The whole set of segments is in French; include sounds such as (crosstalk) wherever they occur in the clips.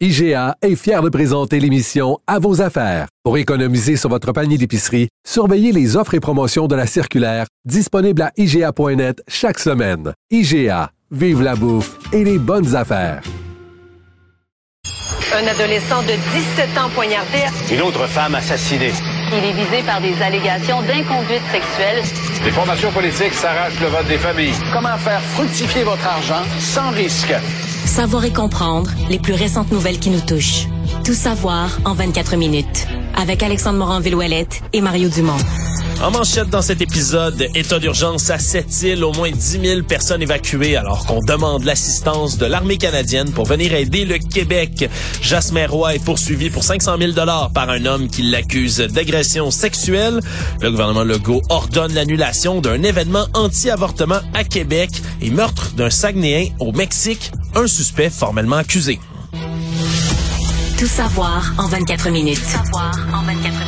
IGA est fier de présenter l'émission À vos affaires. Pour économiser sur votre panier d'épicerie, surveillez les offres et promotions de la circulaire disponible à IGA.net chaque semaine. IGA, vive la bouffe et les bonnes affaires. Un adolescent de 17 ans poignardé. Une autre femme assassinée. Il est visé par des allégations d'inconduite sexuelle. Les formations politiques s'arrachent le vote des familles. Comment faire fructifier votre argent sans risque? Savoir et comprendre les plus récentes nouvelles qui nous touchent. Tout savoir en 24 minutes. Avec Alexandre Morin-Villouellette et Mario Dumont. En manchette dans cet épisode, état d'urgence à Sept-Îles, au moins 10 000 personnes évacuées alors qu'on demande l'assistance de l'armée canadienne pour venir aider le Québec. Jasmin Roy est poursuivi pour 500 000 dollars par un homme qui l'accuse d'agression sexuelle. Le gouvernement Legault ordonne l'annulation d'un événement anti-avortement à Québec et meurtre d'un Saguenéen au Mexique, un suspect formellement accusé. Tout savoir en 24 minutes. Tout savoir en 24 minutes.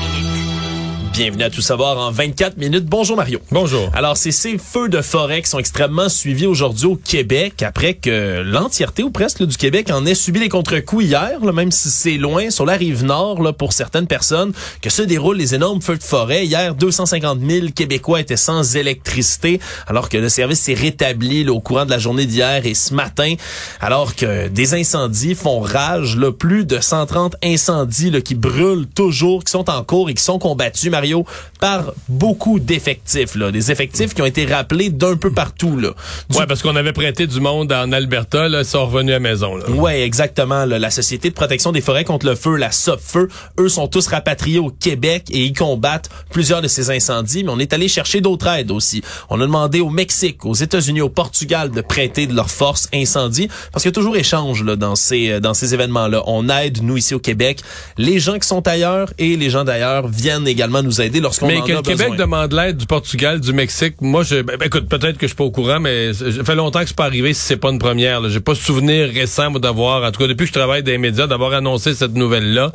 Bienvenue à Tout savoir en 24 minutes. Bonjour Mario. Bonjour. Alors, c'est ces feux de forêt qui sont extrêmement suivis aujourd'hui au Québec après que l'entièreté ou presque là, du Québec en ait subi les contre-coups hier, là, même si c'est loin, sur la rive nord, là, pour certaines personnes, que se déroulent les énormes feux de forêt. Hier, 250 000 Québécois étaient sans électricité, alors que le service s'est rétabli là, au courant de la journée d'hier et ce matin, alors que des incendies font rage, là, plus de 130 incendies là, qui brûlent toujours, qui sont en cours et qui sont combattus, Mario, Ontario par beaucoup d'effectifs, là, des effectifs qui ont été rappelés d'un peu partout. Là. Du- Ouais, parce qu'on avait prêté du monde en Alberta, là, ils sont revenus à maison. Là. Ouais, exactement. là. La Société de protection des forêts contre le feu, la SOPFEU, eux sont tous rapatriés au Québec et ils combattent plusieurs de ces incendies, mais on est allé chercher d'autres aides aussi. On a demandé au Mexique, aux États-Unis, au Portugal de prêter de leur force incendie, parce qu'il y a toujours échange là, dans ces, euh, dans ces événements-là. On aide, nous, ici au Québec, les gens qui sont ailleurs et les gens d'ailleurs viennent également nous aider lorsqu'on Mais en que a le Québec besoin. demande l'aide du Portugal, du Mexique, moi, je, ben, écoute, peut-être que je suis pas au courant, mais ça fait longtemps que c'est pas arrivé si c'est pas une première. J'ai pas souvenir récent d'avoir, en tout cas depuis que je travaille dans les médias, d'avoir annoncé cette nouvelle-là.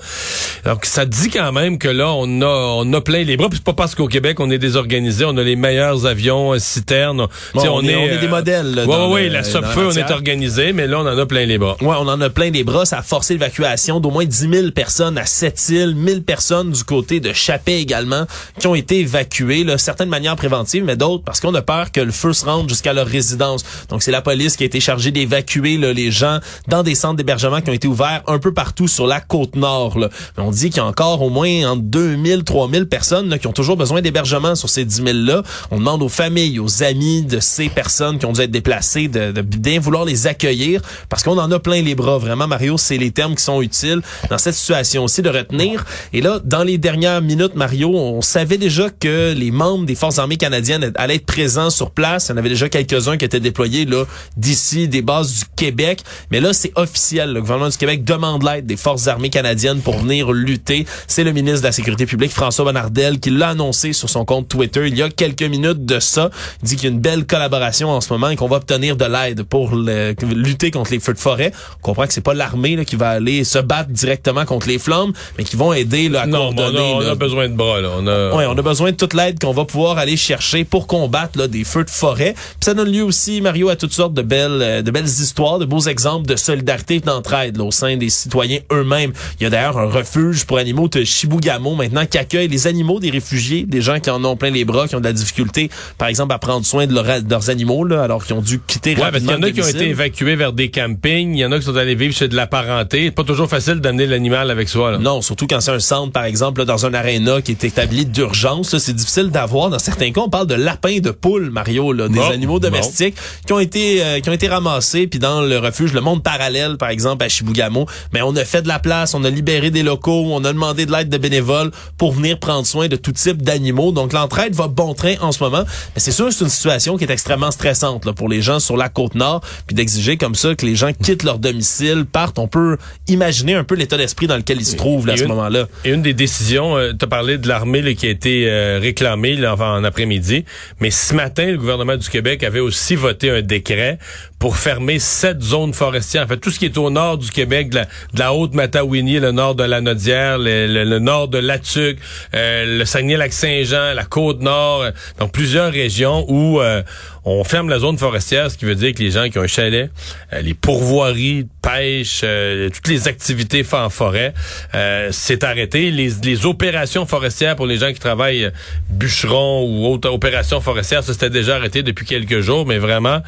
Donc ça dit quand même que là, on a, on a plein les bras. Puis c'est pas parce qu'au Québec on est désorganisé, on a les meilleurs avions, euh, citernes. Bon, on est- on est des modèles, là, Ouais, dans ouais, le- la SOPFEU, on est organisé, mais là on en a plein les bras. Ouais, on en a plein des bras. Ça a forcé l'évacuation d'au moins 10 000 personnes à Sept-Îles, 1000 personnes du côté de Chapet également, qui ont été évacuées, là, certaines de manière préventive, mais d'autres parce qu'on a peur que le feu se rende jusqu'à leur résidence. Donc, c'est la police qui a été chargée d'évacuer les gens dans des centres d'hébergement qui ont été ouverts un peu partout sur la côte nord. Là. Mais on dit qu'il y a encore au moins entre 2000, 3000 personnes là, qui ont toujours besoin d'hébergement sur ces 10 000-là. On demande aux familles, aux amis de ces personnes qui ont dû être déplacées de, de bien vouloir les accueillir parce qu'on en a plein les bras. Vraiment, Mario, c'est les termes qui sont utiles dans cette situation aussi de retenir. Et là, dans les dernières minutes, Mario, on savait déjà que les membres des Forces armées canadiennes allaient être présents sur place. Il y en avait déjà quelques-uns qui étaient déployés là d'ici, des bases du Québec. Mais là, c'est officiel. Le gouvernement du Québec demande l'aide des Forces armées canadiennes pour venir lutter. C'est le ministre de la Sécurité publique, François Bonnardel, qui l'a annoncé sur son compte Twitter il y a quelques minutes de ça. Il dit qu'il y a une belle collaboration en ce moment et qu'on va obtenir de l'aide pour le- lutter contre les feux de forêt. On comprend que c'est pas l'armée qui va aller se battre directement contre les flammes, mais qui vont aider là, à Non, on coordonner. on là. a besoin de bras, là. On a, On a besoin de toute l'aide qu'on va pouvoir aller chercher pour combattre là, des feux de forêt. Puis ça donne lieu aussi, Mario, à toutes sortes de belles, euh, de belles histoires, de beaux exemples de solidarité et d'entraide là, au sein des citoyens eux-mêmes. Il y a d'ailleurs un refuge pour animaux de Chibougamau maintenant qui accueille les animaux des réfugiés, des gens qui en ont plein les bras, qui ont de la difficulté, par exemple, à prendre soin de, leur- de leurs animaux, là, alors qu'ils ont dû quitter Ouais, parce qu'il y rapidement en a qui ont été évacués vers des campings, il y en a qui sont allés vivre chez de la parenté. Pas toujours facile d'amener l'animal avec soi. Là. Non, surtout quand c'est un centre, par exemple, là, dans un aréna qui est établi d'urgence d'urgence. C'est difficile d'avoir. Dans certains cas, on parle de lapins, de poules, Mario, là, des Bon, animaux domestiques qui ont été euh, qui ont été ramassés. Puis dans le refuge, le monde parallèle, par exemple, à Chibougamau, mais on a fait de la place, on a libéré des locaux, on a demandé de l'aide de bénévoles pour venir prendre soin de tout type d'animaux. Donc l'entraide va bon train en ce moment. Mais c'est sûr, c'est une situation qui est extrêmement stressante là, pour les gens sur la côte nord. Puis d'exiger comme ça que les gens quittent leur domicile, partent. On peut imaginer un peu l'état d'esprit dans lequel ils se trouvent là, à ce moment-là. Et une des décisions, tu as parlé de l'armée qui a été euh, réclamée là, en, après-midi, mais ce matin, le gouvernement du Québec avait aussi voté un décret pour fermer sept zones forestières. En fait, tout ce qui est au nord du Québec, de la, Haute-Matawini, le nord de la Nodière, le nord de Latuc, euh, le Saguenay-Lac-Saint-Jean, la Côte-Nord, euh, donc plusieurs régions où euh, on ferme la zone forestière, ce qui veut dire que les gens qui ont un chalet, euh, les pourvoiries, pêche, euh, toutes les activités fa- en forêt, euh, c'est arrêté. Les, opérations forestières pour les gens qui travaillent bûcherons ou autres opérations forestières, ça c'était déjà arrêté depuis quelques jours, mais vraiment,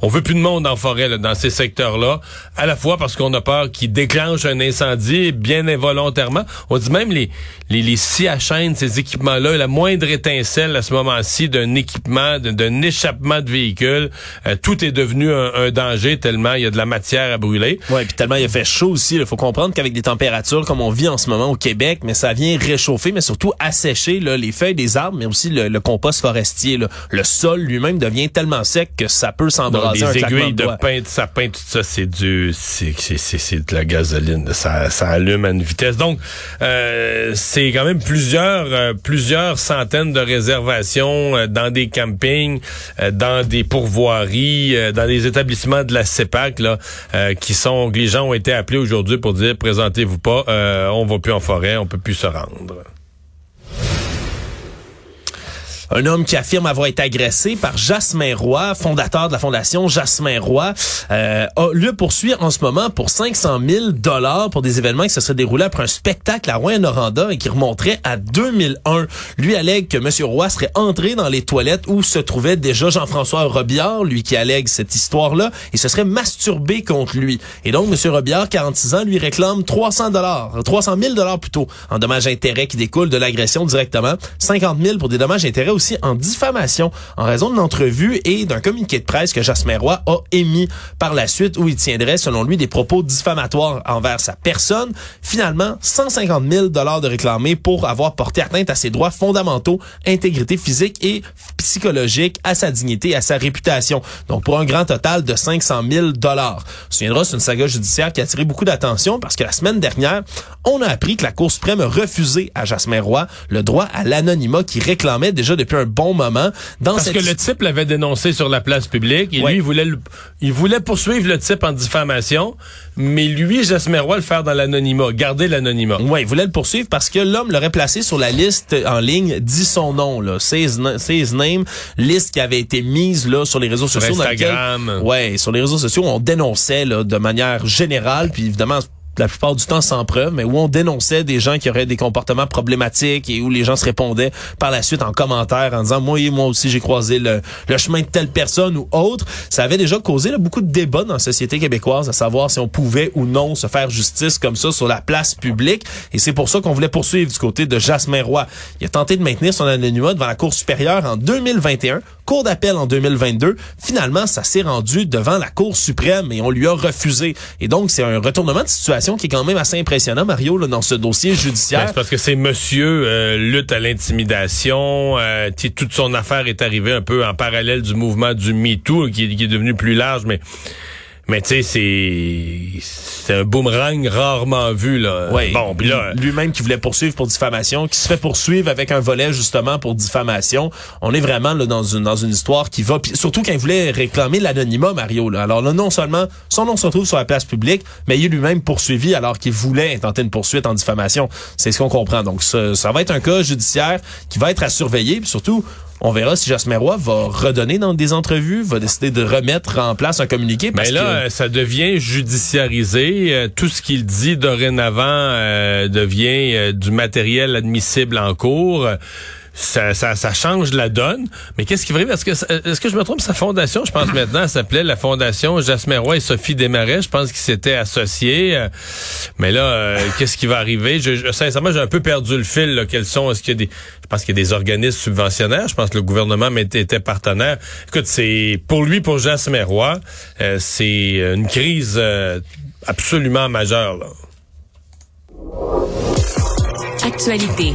on veut plus de monde en forêt dans ces secteurs-là, à la fois parce qu'on a peur qu'ils déclenchent un incendie bien involontairement. On dit même les les, les scies à ces équipements-là, la moindre étincelle à ce moment-ci d'un équipement, d'un échappement de véhicule, euh, tout est devenu un, un danger tellement il y a de la matière à brûler. Ouais, puis tellement il a fait chaud aussi. Il faut comprendre qu'avec des températures comme on vit en ce moment au Québec, mais ça vient réchauffer, mais surtout assécher là, les feuilles des arbres, mais aussi le, le compost forestier. là. Le sol lui-même devient tellement sec que ça peut s'embraser claquement aiguilles de de pain de sapin, tout ça, c'est du, c'est, c'est, c'est, c'est de la gasoline. Ça, ça allume à une vitesse. Donc, euh, c'est quand même plusieurs, euh, plusieurs centaines de réservations euh, dans des campings, euh, des pourvoiries, euh, dans des établissements de la CEPAC, là, euh, qui sont, les gens ont été appelés aujourd'hui pour dire, présentez-vous pas, euh, on va plus en forêt, on peut plus se rendre. Un homme qui affirme avoir été agressé par Jasmin Roy, fondateur de la fondation Jasmin Roy, euh, a le poursuit en ce moment pour 500 000 dollars pour des événements qui se seraient déroulés après un spectacle à Rouen-Noranda et qui remonterait à 2001. Lui allègue que M. Roy serait entré dans les toilettes où se trouvait déjà Jean-François Robillard, lui qui allègue cette histoire-là, et se serait masturbé contre lui. Et donc, M. Robillard, 46 ans, lui réclame 300 dollars, 300 000 dollars plutôt, en dommages-intérêts qui découlent de l'agression directement, 50 000 pour des dommages-intérêts aussi en diffamation en raison d'une entrevue et d'un communiqué de presse que Jasmin Roy a émis par la suite où il tiendrait, selon lui, des propos diffamatoires envers sa personne. Finalement, 150 000 dollars de réclamés pour avoir porté atteinte à ses droits fondamentaux, intégrité physique et psychologique, à sa dignité, à sa réputation. Donc, pour un grand total de 500 000 dollars. Souviendra, c'est une saga judiciaire qui a attiré beaucoup d'attention parce que la semaine dernière, on a appris que la Cour suprême a refusé à Jasmin Roy le droit à l'anonymat qu'il réclamait déjà depuis un bon moment. Dans Parce cette que le type l'avait dénoncé sur la place publique et Ouais. lui, il voulait, le- il voulait poursuivre le type en diffamation, mais lui, Jasmin Roy, le faire dans l'anonymat, garder l'anonymat. Ouais, il voulait le poursuivre parce que l'homme l'aurait placé sur la liste en ligne, dit son nom, là, say his, na- say his name, liste qui avait été mise là sur les réseaux Sur sociaux. dans Instagram. lequel- ouais, sur les réseaux sociaux, on dénonçait là, de manière générale, puis évidemment la plupart du temps sans preuve, mais où on dénonçait des gens qui auraient des comportements problématiques et où les gens se répondaient par la suite en commentaire en disant moi et moi aussi j'ai croisé le, le chemin de telle personne ou autre. Ça avait déjà causé beaucoup de débats dans la société québécoise à savoir si on pouvait ou non se faire justice comme ça sur la place publique. Et c'est pour ça qu'on voulait poursuivre du côté de Jasmin Roy. Il a tenté de maintenir son anonymat devant la Cour supérieure en 2021, Cour d'appel en 2022. Finalement, ça s'est rendu devant la Cour suprême et on lui a refusé. Et donc, c'est un retournement de situation qui est quand même assez impressionnant, Mario, là, dans ce dossier Ben, judiciaire. c'est parce que c'est monsieur euh, lutte à l'intimidation. Euh, toute son affaire est arrivée un peu en parallèle du mouvement du MeToo, qui, qui est devenu plus large, mais mais tu sais, c'est c'est un boomerang rarement vu là. Bon, puis là, lui-même qui voulait poursuivre pour diffamation, qui se fait poursuivre avec un volet justement pour diffamation. On est vraiment là dans une dans une histoire qui va puis surtout quand il voulait réclamer l'anonymat Mario là. Alors là non seulement son nom se retrouve sur la place publique, mais il est lui-même poursuivi alors qu'il voulait intenter une poursuite en diffamation. C'est ce qu'on comprend. Donc ça, ça va être un cas judiciaire qui va être à surveiller puis surtout on verra si Jasmin Roy va redonner dans des entrevues, va décider de remettre en place un communiqué. Parce Mais là, que- euh, ça devient judiciarisé. Euh, tout ce qu'il dit dorénavant euh, devient euh, du matériel admissible en cours. Ça, ça, ça change la donne. Mais qu'est-ce qui va arriver? Est-ce que, est-ce que je me trompe? Sa fondation, je pense maintenant, elle s'appelait la Fondation Jasmin Roy et Sophie Desmarais. Je pense qu'ils s'étaient associés. Euh, mais là, euh, (laughs) qu'est-ce qui va arriver? Je, je, sincèrement, j'ai un peu perdu le fil. Là, quels sont? Est-ce qu'il y a des, je pense qu'il y a des organismes subventionnaires. Je pense que le gouvernement était, était partenaire. Écoute, c'est pour lui, pour Jasmin Roy, euh, c'est une crise absolument majeure. Là. Actualité.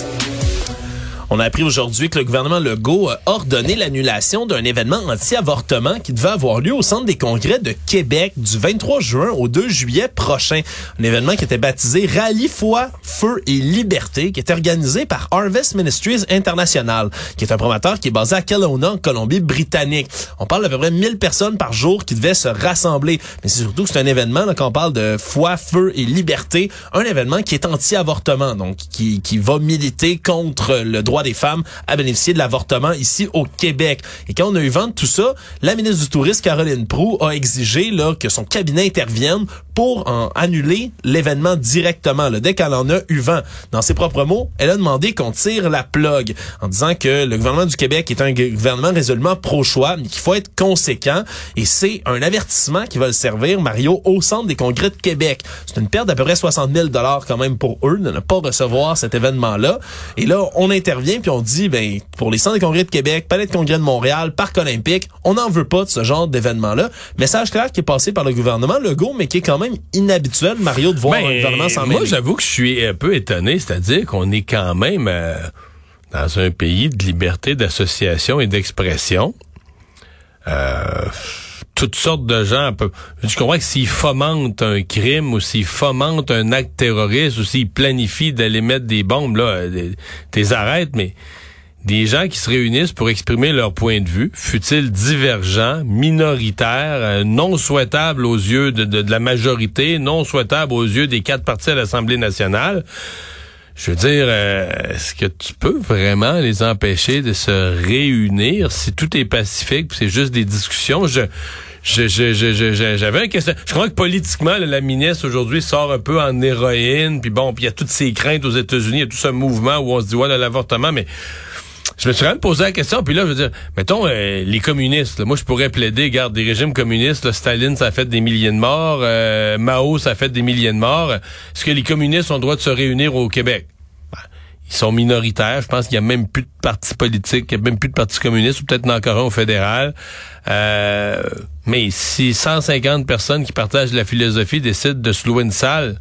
On a appris aujourd'hui que le gouvernement Legault a ordonné l'annulation d'un événement anti-avortement qui devait avoir lieu au Centre des congrès de Québec du 23 juin au 2 juillet prochain. Un événement qui était baptisé Rallye Foi, Feu et Liberté, qui était organisé par Harvest Ministries International, qui est un promoteur qui est basé à Kelowna, en Colombie-Britannique. On parle d'à peu près 1000 personnes par jour qui devaient se rassembler. Mais c'est surtout que c'est un événement, là, on parle de foi, feu et liberté, un événement qui est anti-avortement, donc qui, qui va militer contre le droit des femmes à bénéficier de l'avortement ici au Québec. Et quand on a eu vent de tout ça, la ministre du Tourisme, Caroline Proux, a exigé là, que son cabinet intervienne pour en annuler l'événement directement, là, dès qu'elle en a eu vent. Dans ses propres mots, elle a demandé qu'on tire la plug en disant que le gouvernement du Québec est un gouvernement résolument pro-choix, mais qu'il faut être conséquent. Et c'est un avertissement qui va le servir, Mario, au centre des congrès de Québec. C'est une perte d'à peu près 60 000 quand même pour eux de ne pas recevoir cet événement-là. Et là, on intervient puis on dit, ben, pour les centres des congrès de Québec, palais de congrès de Montréal, parc olympique, on n'en veut pas de ce genre d'événement-là. Message clair qui est passé par le gouvernement Legault, mais qui est quand même inhabituel, Mario, de voir ben, un gouvernement s'en Moi, j'avoue que je suis un peu étonné, c'est-à-dire qu'on est quand même euh, dans un pays de liberté d'association et d'expression. Euh, toutes sortes de gens. Je comprends que s'ils fomentent un crime ou s'ils fomentent un acte terroriste ou s'ils planifient d'aller mettre des bombes, là, t'es arrêtes, mais des gens qui se réunissent pour exprimer leur point de vue, fut-il divergent, minoritaire, euh, non souhaitable aux yeux de, de, la majorité, non souhaitable aux yeux des quatre partis à l'Assemblée nationale. Je veux dire, euh, est-ce que tu peux vraiment les empêcher de se réunir si tout est pacifique, c'est juste des discussions? Je j'avais un question. Je crois que politiquement, la ministre aujourd'hui sort un peu en héroïne, puis bon, puis il y a toutes ces craintes aux États-Unis, il y a tout ce mouvement où on se dit ouais, l'avortement, mais je me suis quand même posé la question, puis là, je veux dire, mettons, euh, les communistes, moi, je pourrais plaider, garde, des régimes communistes, Staline, ça a fait des milliers de morts, euh, Mao, ça a fait des milliers de morts. Est-ce que les communistes ont le droit de se réunir au Québec? Ils sont minoritaires. Je pense qu'il y a même plus de partis politiques, il y a même plus de partis communistes, ou peut-être encore un au fédéral. Euh, mais si 150 personnes qui partagent la philosophie décident de se louer une salle,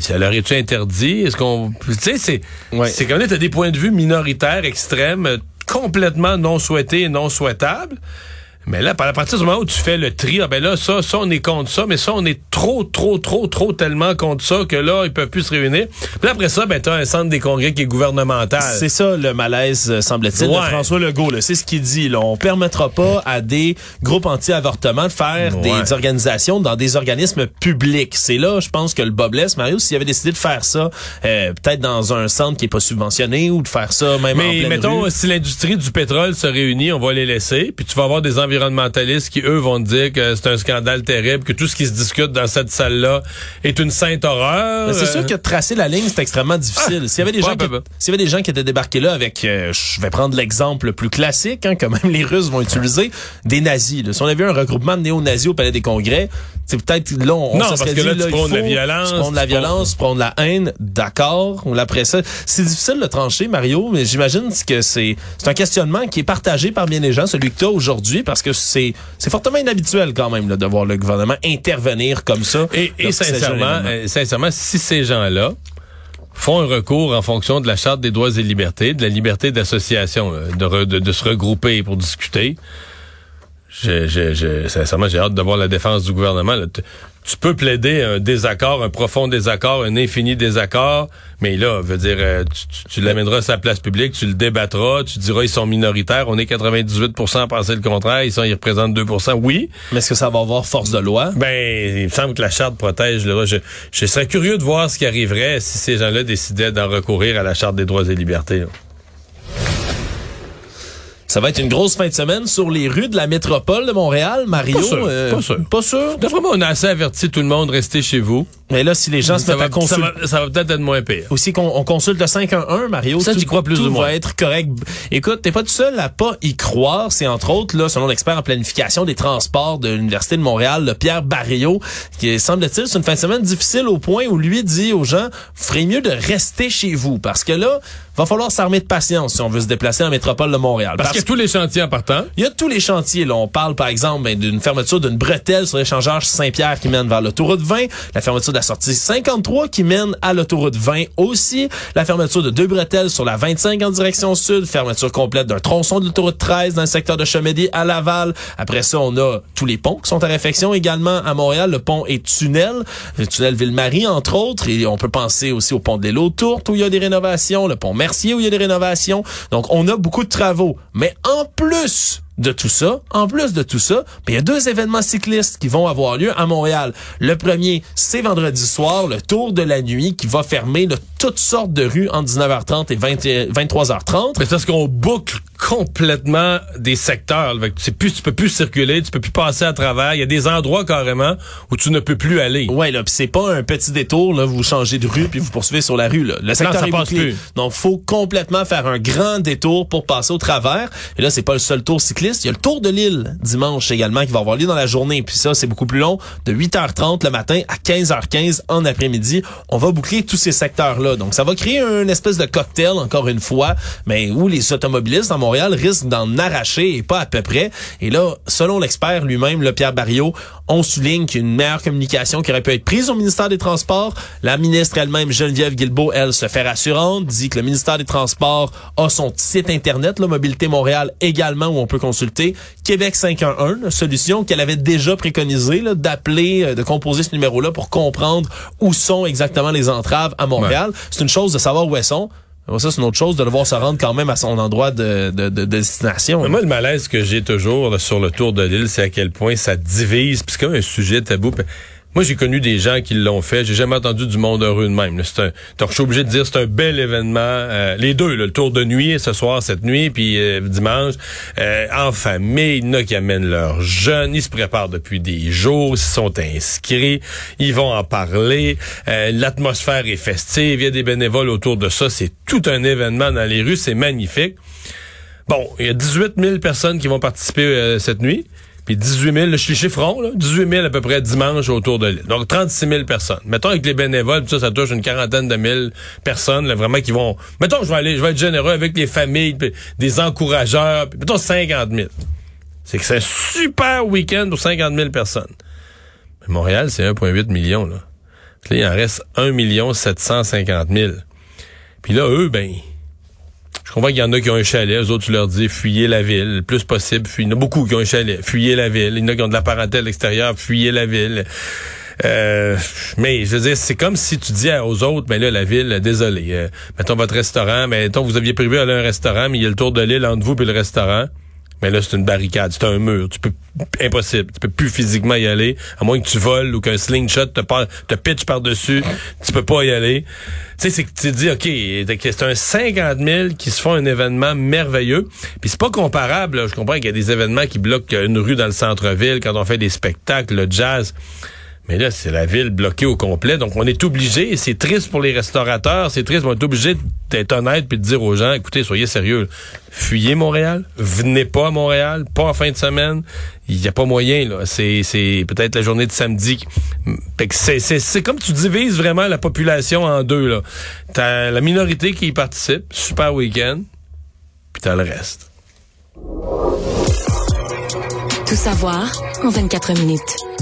ça leur est-tu interdit? Est-ce qu'on. Tu sais, c'est. C'est comme là, t'as des points de vue minoritaires, extrêmes, complètement non souhaités et non souhaitables. Mais là, à partir du moment où tu fais le tri, ah ben là, ça, ça, on est contre ça, mais ça, on est trop, trop, trop, trop tellement contre ça que là, ils peuvent plus se réunir. Puis après ça, ben, t'as un centre des congrès qui est gouvernemental. C'est ça, le malaise, euh, semble-t-il, de François Legault, C'est ce qu'il dit, là. On permettra pas à des groupes anti-avortement de faire des organisations dans des organismes publics. C'est là, je pense, que le Bob blesse. Mario, s'il avait décidé de faire ça, euh, peut-être dans un centre qui est pas subventionné ou de faire ça même mais, en pleine mettons, si l'industrie du pétrole se réunit, on va les laisser, puis tu vas avoir des environnementalistes qui, eux, vont te dire que c'est un scandale terrible, que tout ce qui se discute dans cette salle-là est une sainte horreur. C'est sûr que tracer la ligne, c'est extrêmement difficile. Ah, s'il y avait des gens qui, s'il y avait des gens qui étaient débarqués là avec, euh, je vais prendre l'exemple le plus classique, hein, que même les Russes vont utiliser, des nazis. Là. Si on avait un regroupement de néo-nazis au Palais des Congrès, c'est peut-être là, on, non, parce que là, tu prends de la violence. Tu prends de la violence, tu prends de la haine, d'accord. On l'apprécie. ça. C'est difficile de trancher, Mario, mais j'imagine que c'est, c'est un questionnement qui est partagé par bien des gens, celui que tu as aujourd'hui, parce que c'est, c'est fortement inhabituel quand même là, de voir le gouvernement intervenir comme ça. Et, et sincèrement, euh, sincèrement, si ces gens-là font un recours en fonction de la Charte des droits et libertés, de la liberté d'association, de, de, de, se regrouper pour discuter, je, sincèrement, j'ai hâte de voir la défense du gouvernement. Tu peux plaider un désaccord, un profond désaccord, un infini désaccord, mais là, veut dire, euh, tu, tu, l'amèneras à sa place publique, tu le débattras, tu diras ils sont minoritaires, on est 98% à penser le contraire, ils sont ils représentent 2% oui. Mais est-ce que ça va avoir force de loi? Ben, il me semble que la charte protège là, je, je serais curieux de voir ce qui arriverait si ces gens-là décidaient d'en recourir à la charte des droits et libertés. Ça va être une grosse fin de semaine sur les rues de la métropole de Montréal. Mario, Pas sûr, euh, pas sûr. Pas sûr? D'après moi, on a assez averti tout le monde, restez chez vous. Mais là, si les gens se mettent va, à consulter... ça va- ça va peut-être être moins pire. Aussi qu'on on consulte le 511, Mario. Ça, j'y crois plus tout ou moins. va être correct. Écoute, t'es pas tout seul à pas y croire. C'est entre autres, là, selon l'expert en planification des transports de l'Université de Montréal, le Pierre Barrio, qui semble-t-il, c'est une fin de semaine difficile au point où lui dit aux gens, vous ferez mieux de rester chez vous. Parce que là, va falloir s'armer de patience si on veut se déplacer en métropole de Montréal. Parce qu'il y a tous les chantiers en partant. Il y a tous les chantiers. Là. On parle, par exemple, ben, d'une fermeture d'une bretelle sur l'échangeur Saint-Pierre qui mène vers l'autoroute 20, la fermeture de la sortie 53 qui mène à l'autoroute 20 aussi, la fermeture de deux bretelles sur la 25 en direction sud, fermeture complète d'un tronçon de l'autoroute 13 dans le secteur de Chemédie à Laval. Après ça, on a tous les ponts qui sont à réfection également à Montréal, le pont et tunnel, le tunnel Ville-Marie, entre autres, et on peut penser aussi au pont de l'île Tourte où il y a des rénovations, le pont Mercier où il y a des rénovations. Donc, on a beaucoup de travaux. Mais en plus de tout ça, en plus de tout ça, ben, il y a deux événements cyclistes qui vont avoir lieu à Montréal. Le premier, c'est vendredi soir, le Tour de la nuit qui va fermer toutes sortes de rues entre 19h30 et 20 et 23h30. Mais c'est parce qu'on boucle complètement des secteurs. sais plus, tu peux plus circuler, tu peux plus passer à travers. Il y a des endroits carrément où tu ne peux plus aller. Ouais, là, pis c'est pas un petit détour, là, vous changez de rue puis vous poursuivez sur la rue, là. Le secteur ça est passe plus. Donc, faut complètement faire un grand détour pour passer au travers. Et là, c'est pas le seul tour cycliste. Il y a le tour de l'île dimanche également qui va avoir lieu dans la journée. Puis ça, c'est beaucoup plus long, de 8h30 le matin à 15h15 en après-midi. On va boucler tous ces secteurs-là. Donc, ça va créer une espèce de cocktail, encore une fois, mais où les automobilistes à Montréal risquent d'en arracher et pas à peu près. Et là, selon l'expert lui-même, le Pierre Barriot, on souligne qu'il y a une meilleure communication qui aurait pu être prise au ministère des Transports. La ministre elle-même, Geneviève Guilbeault, elle, se fait rassurante, dit que le ministère des Transports a son site Internet, la Mobilité Montréal également, où on peut Québec 511, une solution qu'elle avait déjà préconisée, d'appeler, euh, de composer ce numéro-là pour comprendre où sont exactement les entraves à Montréal. C'est une chose de savoir où elles sont. Ça, c'est une autre chose de devoir se rendre quand même à son endroit de, de, de- de destination. Mais moi, le malaise que j'ai toujours là, sur le tour de l'île, c'est à quel point ça divise. Puis c'est comme un sujet tabou. Puis Moi, j'ai connu des gens qui l'ont fait. J'ai jamais entendu du monde heureux de même. C'est un, donc, je suis obligé de dire, c'est un bel événement. Euh, les deux, là, le tour de nuit, ce soir, cette nuit, puis euh, dimanche, euh, en famille. Il y en a qui amènent leurs jeunes. Ils se préparent depuis des jours. Ils sont inscrits. Ils vont en parler. Euh, L'atmosphère est festive. Il y a des bénévoles autour de ça. C'est tout un événement dans les rues. C'est magnifique. Bon, il y a 18 000 personnes qui vont participer euh, cette nuit. Puis 18 000, là, je suis chiffron, là, 18 000 à peu près dimanche autour de l'île. Donc 36 000 personnes. Mettons avec les bénévoles, ça, ça touche une quarantaine de mille personnes, là, vraiment qui vont. Mettons, je vais aller, je vais être généreux avec les familles, puis des encourageurs, puis mettons 50 000. C'est que c'est un super week-end pour 50 000 personnes. Mais Montréal, c'est 1,8 million, là. Là, il en reste 1 million 750 000. Puis là, eux, ben, comprends qu'il y en a qui ont un chalet, eux autres, tu leur dis, fuyez la ville, le plus possible. Il y en a beaucoup qui ont un chalet, fuyez la ville. Il y en a qui ont de la parentèle extérieure, fuyez la ville. Euh, mais je veux dire, c'est comme si tu dis aux autres, ben là, la ville, désolé, euh, mettons votre restaurant, mais mettons, vous aviez prévu aller à un restaurant, mais il y a le tour de l'île entre vous et le restaurant. Mais là, c'est une barricade, c'est un mur. Tu peux impossible. Tu peux plus physiquement y aller, à moins que tu voles ou qu'un slingshot te, par- te pitch par-dessus. Tu peux pas y aller. Tu sais, c'est que tu te dis, OK, c'est un 50 000 qui se font un événement merveilleux. Puis c'est pas comparable. là. Je comprends qu'il y a des événements qui bloquent une rue dans le centre-ville quand on fait des spectacles, le jazz. Mais là, c'est la ville bloquée au complet. Donc, on est obligé, et c'est triste pour les restaurateurs, c'est triste, on est obligé d'être honnête puis de dire aux gens, écoutez, soyez sérieux. Fuyez Montréal. Venez pas à Montréal. Pas en fin de semaine. Il n'y a pas moyen, là. C'est, peut-être la journée de samedi. c'est, c'est comme tu divises vraiment la population en deux, là. T'as la minorité qui y participe, super week-end, puis t'as le reste. Tout savoir en 24 minutes.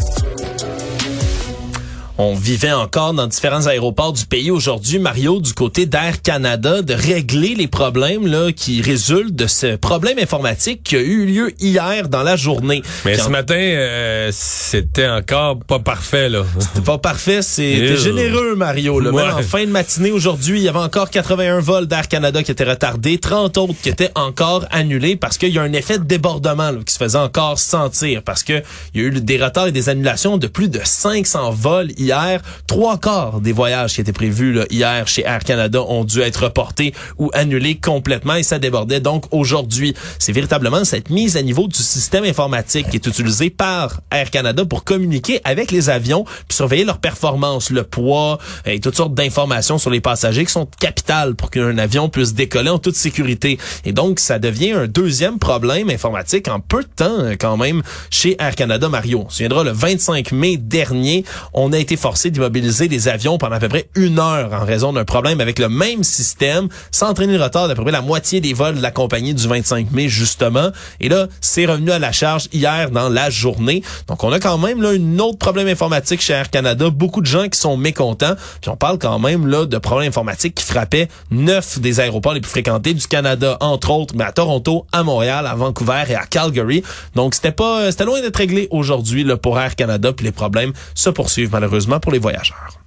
On vivait encore dans différents aéroports du pays aujourd'hui, Mario, du côté d'Air Canada, de régler les problèmes là qui résultent de ce problème informatique qui a eu lieu hier dans la journée. Mais ce matin, euh, c'était encore pas parfait, là. C'était pas parfait, t'es généreux, Mario. Là. Même Ouais. en fin de matinée aujourd'hui, il y avait encore 81 vols d'Air Canada qui étaient retardés, 30 autres qui étaient encore annulés parce qu'il y a un effet de débordement là, qui se faisait encore sentir parce que il y a eu des retards et des annulations de plus de 500 vols hier. Trois quarts des voyages qui étaient prévus là, hier chez Air Canada ont dû être reportés ou annulés complètement et ça débordait donc aujourd'hui. C'est véritablement cette mise à niveau du système informatique qui est utilisé par Air Canada pour communiquer avec les avions puis surveiller leur performance, le poids et toutes sortes d'informations sur les passagers qui sont capitales pour qu'un avion puisse décoller en toute sécurité. Et donc, ça devient un deuxième problème informatique en peu de temps euh, quand même chez Air Canada Mario. On se souviendra, le 25 mai dernier, on a été forcé d'immobiliser des avions pendant à peu près une heure en raison d'un problème avec le même système, sans entraîner le retard d'à peu près la moitié des vols de la compagnie du 25 mai, justement. Et là, c'est revenu à la charge hier dans la journée. Donc, on a quand même là un autre problème informatique chez Air Canada. Beaucoup de gens qui sont mécontents. Puis on parle quand même là de problèmes informatiques qui frappaient neuf des aéroports les plus fréquentés du Canada, entre autres, mais à Toronto, à Montréal, à Vancouver et à Calgary. Donc, c'était pas, c'était loin d'être réglé aujourd'hui pour Air Canada. Puis les problèmes se poursuivent malheureusement pour les voyageurs.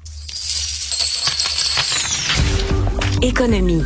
Économie.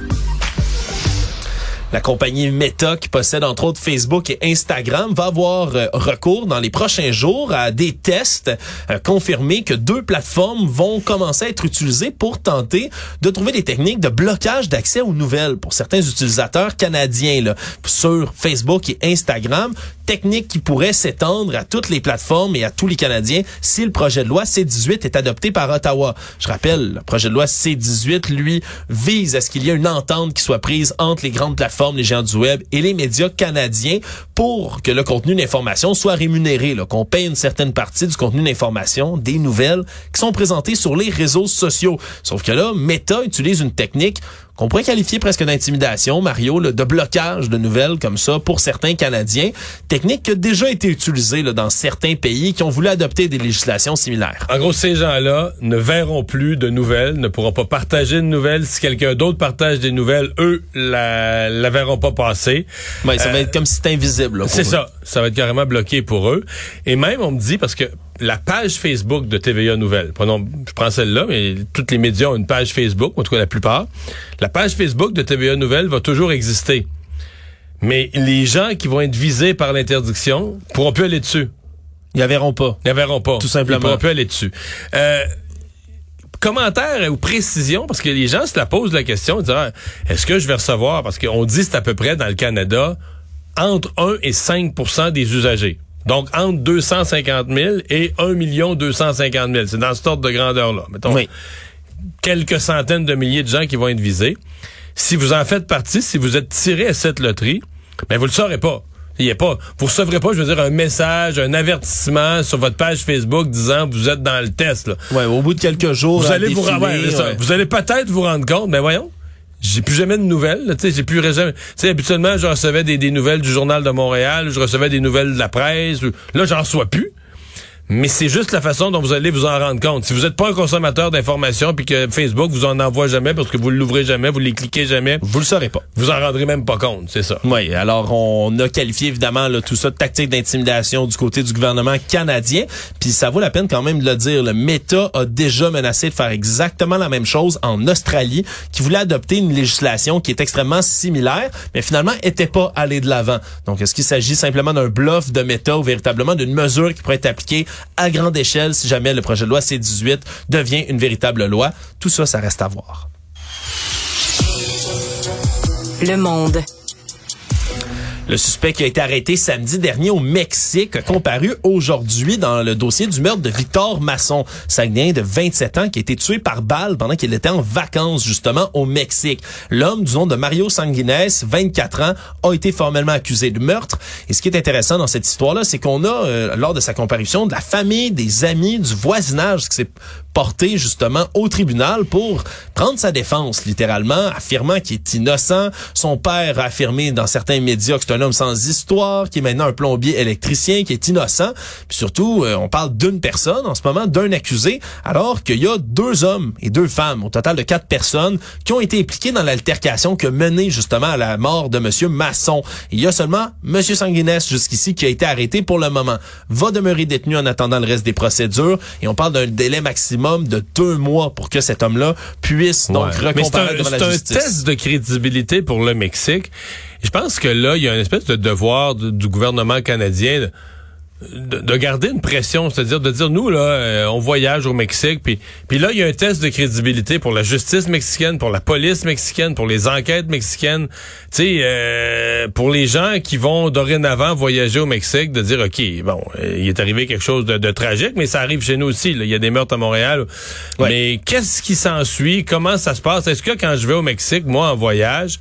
La compagnie Meta, qui possède entre autres Facebook et Instagram, va avoir euh, recours dans les prochains jours à des tests euh, confirmés que deux plateformes vont commencer à être utilisées pour tenter de trouver des techniques de blocage d'accès aux nouvelles pour certains utilisateurs canadiens sur Facebook et Instagram. Technique qui pourrait s'étendre à toutes les plateformes et à tous les Canadiens si le projet de loi C-18 est adopté par Ottawa. Je rappelle, le projet de loi C-18, lui, vise à ce qu'il y ait une entente qui soit prise entre les grandes plateformes, les géants du web et les médias canadiens pour que le contenu d'information soit rémunéré, qu'on paye une certaine partie du contenu d'information, des nouvelles qui sont présentées sur les réseaux sociaux. Sauf que là, Meta utilise une technique qu'on pourrait qualifier presque d'intimidation, Mario, là, de blocage de nouvelles comme ça pour certains Canadiens, technique qui a déjà été utilisée là, dans certains pays qui ont voulu adopter des législations similaires. En gros, ces gens-là ne verront plus de nouvelles, ne pourront pas partager de nouvelles. Si quelqu'un d'autre partage des nouvelles, eux la, la verront pas passer. Ouais, ça va être comme si c'était invisible. C'est ça. Ça va être carrément bloqué pour eux. Et même, on me dit, parce que la page Facebook de TVA Nouvelles, prenons, je prends celle-là, mais tous les médias ont une page Facebook, en tout cas la plupart. La page Facebook de TVA Nouvelles va toujours exister. Mais les gens qui vont être visés par l'interdiction pourront plus aller dessus. Ils la verront pas. Ils la verront pas. Tout simplement. Ils pourront plus aller dessus. Euh, commentaire ou précision, parce que les gens se la posent la question, disent, ah, est-ce que je vais recevoir, parce qu'on dit c'est à peu près dans le Canada, entre 1 et 5% des usagers. Donc, entre 250 000 et 1 million 250 000. C'est dans ce ordre de grandeur-là. Mettons, Oui. quelques centaines de milliers de gens qui vont être visés. Si vous en faites partie, si vous êtes tiré à cette loterie, ben vous le saurez pas. Il y a pas, vous recevrez pas, je veux dire, un message, un avertissement sur votre page Facebook disant vous êtes dans le test. Là. Ouais, au bout de quelques jours, Vous allez vous, ouais, vous allez peut-être vous rendre compte, mais voyons. J'ai plus jamais de nouvelles, tu sais, j'ai plus jamais, tu sais, habituellement, je recevais des, des nouvelles du journal de Montréal, je recevais des nouvelles de la presse, là, j'en reçois plus. Mais c'est juste la façon dont vous allez vous en rendre compte. Si vous n'êtes pas un consommateur d'informations puis que Facebook vous en envoie jamais parce que vous l'ouvrez jamais, vous les cliquez jamais, Vous le saurez pas. vous en rendrez même pas compte, c'est ça. Oui, alors on a qualifié évidemment là, tout ça de tactique d'intimidation du côté du gouvernement canadien. Puis ça vaut la peine quand même de le dire. Le Meta a déjà menacé de faire exactement la même chose en Australie, qui voulait adopter une législation qui est extrêmement similaire, mais finalement était pas allé de l'avant. Donc est-ce qu'il s'agit simplement d'un bluff de Meta ou véritablement d'une mesure qui pourrait être appliquée à grande échelle si jamais le projet de loi C-18 devient une véritable loi? Tout ça, ça reste à voir. Le monde. Le suspect qui a été arrêté samedi dernier au Mexique a comparu aujourd'hui dans le dossier du meurtre de Victor Masson, Saguenay de 27 ans qui a été tué par balle pendant qu'il était en vacances justement au Mexique. L'homme du nom de Mario Sanguines, 24 ans, a été formellement accusé de meurtre. Et ce qui est intéressant dans cette histoire-là, c'est qu'on a, euh, lors de sa comparution, de la famille, des amis, du voisinage qui s'est porté justement au tribunal pour prendre sa défense, littéralement, affirmant qu'il est innocent. Son père a affirmé dans certains médias que c'est un homme sans histoire, qui est maintenant un plombier électricien, qui est innocent. Puis surtout, euh, on parle d'une personne en ce moment, d'un accusé, alors qu'il y a deux hommes et deux femmes, au total de quatre personnes, qui ont été impliquées dans l'altercation qui a mené justement à la mort de Monsieur Masson. Il y a seulement Monsieur Sanguinès jusqu'ici qui a été arrêté pour le moment. Va demeurer détenu en attendant le reste des procédures et on parle d'un délai maximum de deux mois pour que cet homme-là puisse donc Ouais. C'est un, c'est un test de crédibilité pour le Mexique. Je pense que là, il y a une espèce de devoir du, du gouvernement canadien de, de, de garder une pression, c'est-à-dire de dire nous là, euh, on voyage au Mexique, puis puis là il y a un test de crédibilité pour la justice mexicaine, pour la police mexicaine, pour les enquêtes mexicaines, tu sais, euh, pour les gens qui vont dorénavant voyager au Mexique, de dire ok, bon, euh, il est arrivé quelque chose de, de, tragique, mais ça arrive chez nous aussi. Il y a des meurtres à Montréal, ouais. mais qu'est-ce qui s'ensuit? Comment ça se passe? Est-ce que quand je vais au Mexique, moi en voyage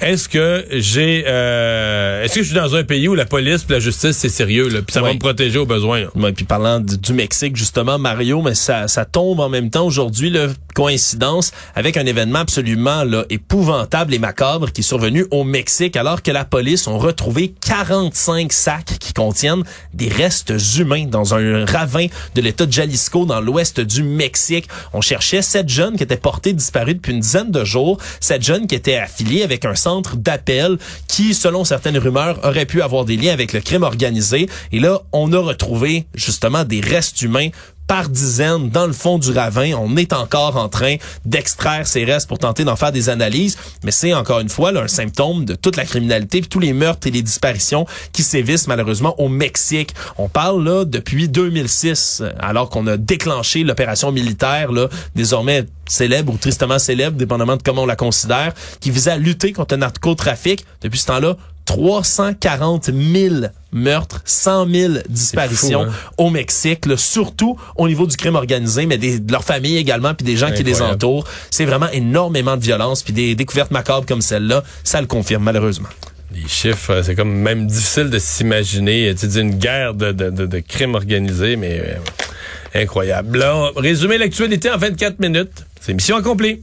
est-ce que j'ai euh, est-ce que je suis dans un pays où la police et la justice c'est sérieux là, puis ça va me protéger au besoin. Ouais, puis parlant du, du Mexique justement Mario, mais ça, ça tombe en même temps aujourd'hui le coïncidence avec un événement absolument là épouvantable et macabre qui est survenu au Mexique alors que la police ont retrouvé 45 sacs qui contiennent des restes humains dans un ravin de l'État de Jalisco dans l'ouest du Mexique. On cherchait sept jeunes qui étaient portés disparus depuis une dizaine de jours, sept jeunes qui étaient affiliés avec un centre d'appel qui, selon certaines rumeurs, aurait pu avoir des liens avec le crime organisé. Et là, on a retrouvé justement des restes humains par dizaines dans le fond du ravin. On est encore en train d'extraire ces restes pour tenter d'en faire des analyses, mais c'est encore une fois là, un symptôme de toute la criminalité puis tous les meurtres et les disparitions qui sévissent malheureusement au Mexique. On parle là depuis 2006, alors qu'on a déclenché l'opération militaire là, désormais célèbre ou tristement célèbre, dépendamment de comment on la considère, qui visait à lutter contre le narcotrafic. Depuis ce temps-là, 340 000 meurtres, 100 000 disparitions fou, hein? au Mexique, là, surtout au niveau du crime organisé, mais des, de leur famille également, puis des gens qui les entourent. C'est vraiment énormément de violence, puis des découvertes macabres comme celle-là, ça le confirme malheureusement. Les chiffres, euh, c'est comme même difficile de s'imaginer, tu sais, une guerre de, de, de, de crimes organisés, mais euh, incroyable. Là, résumer l'actualité en 24 minutes. C'est mission accomplie.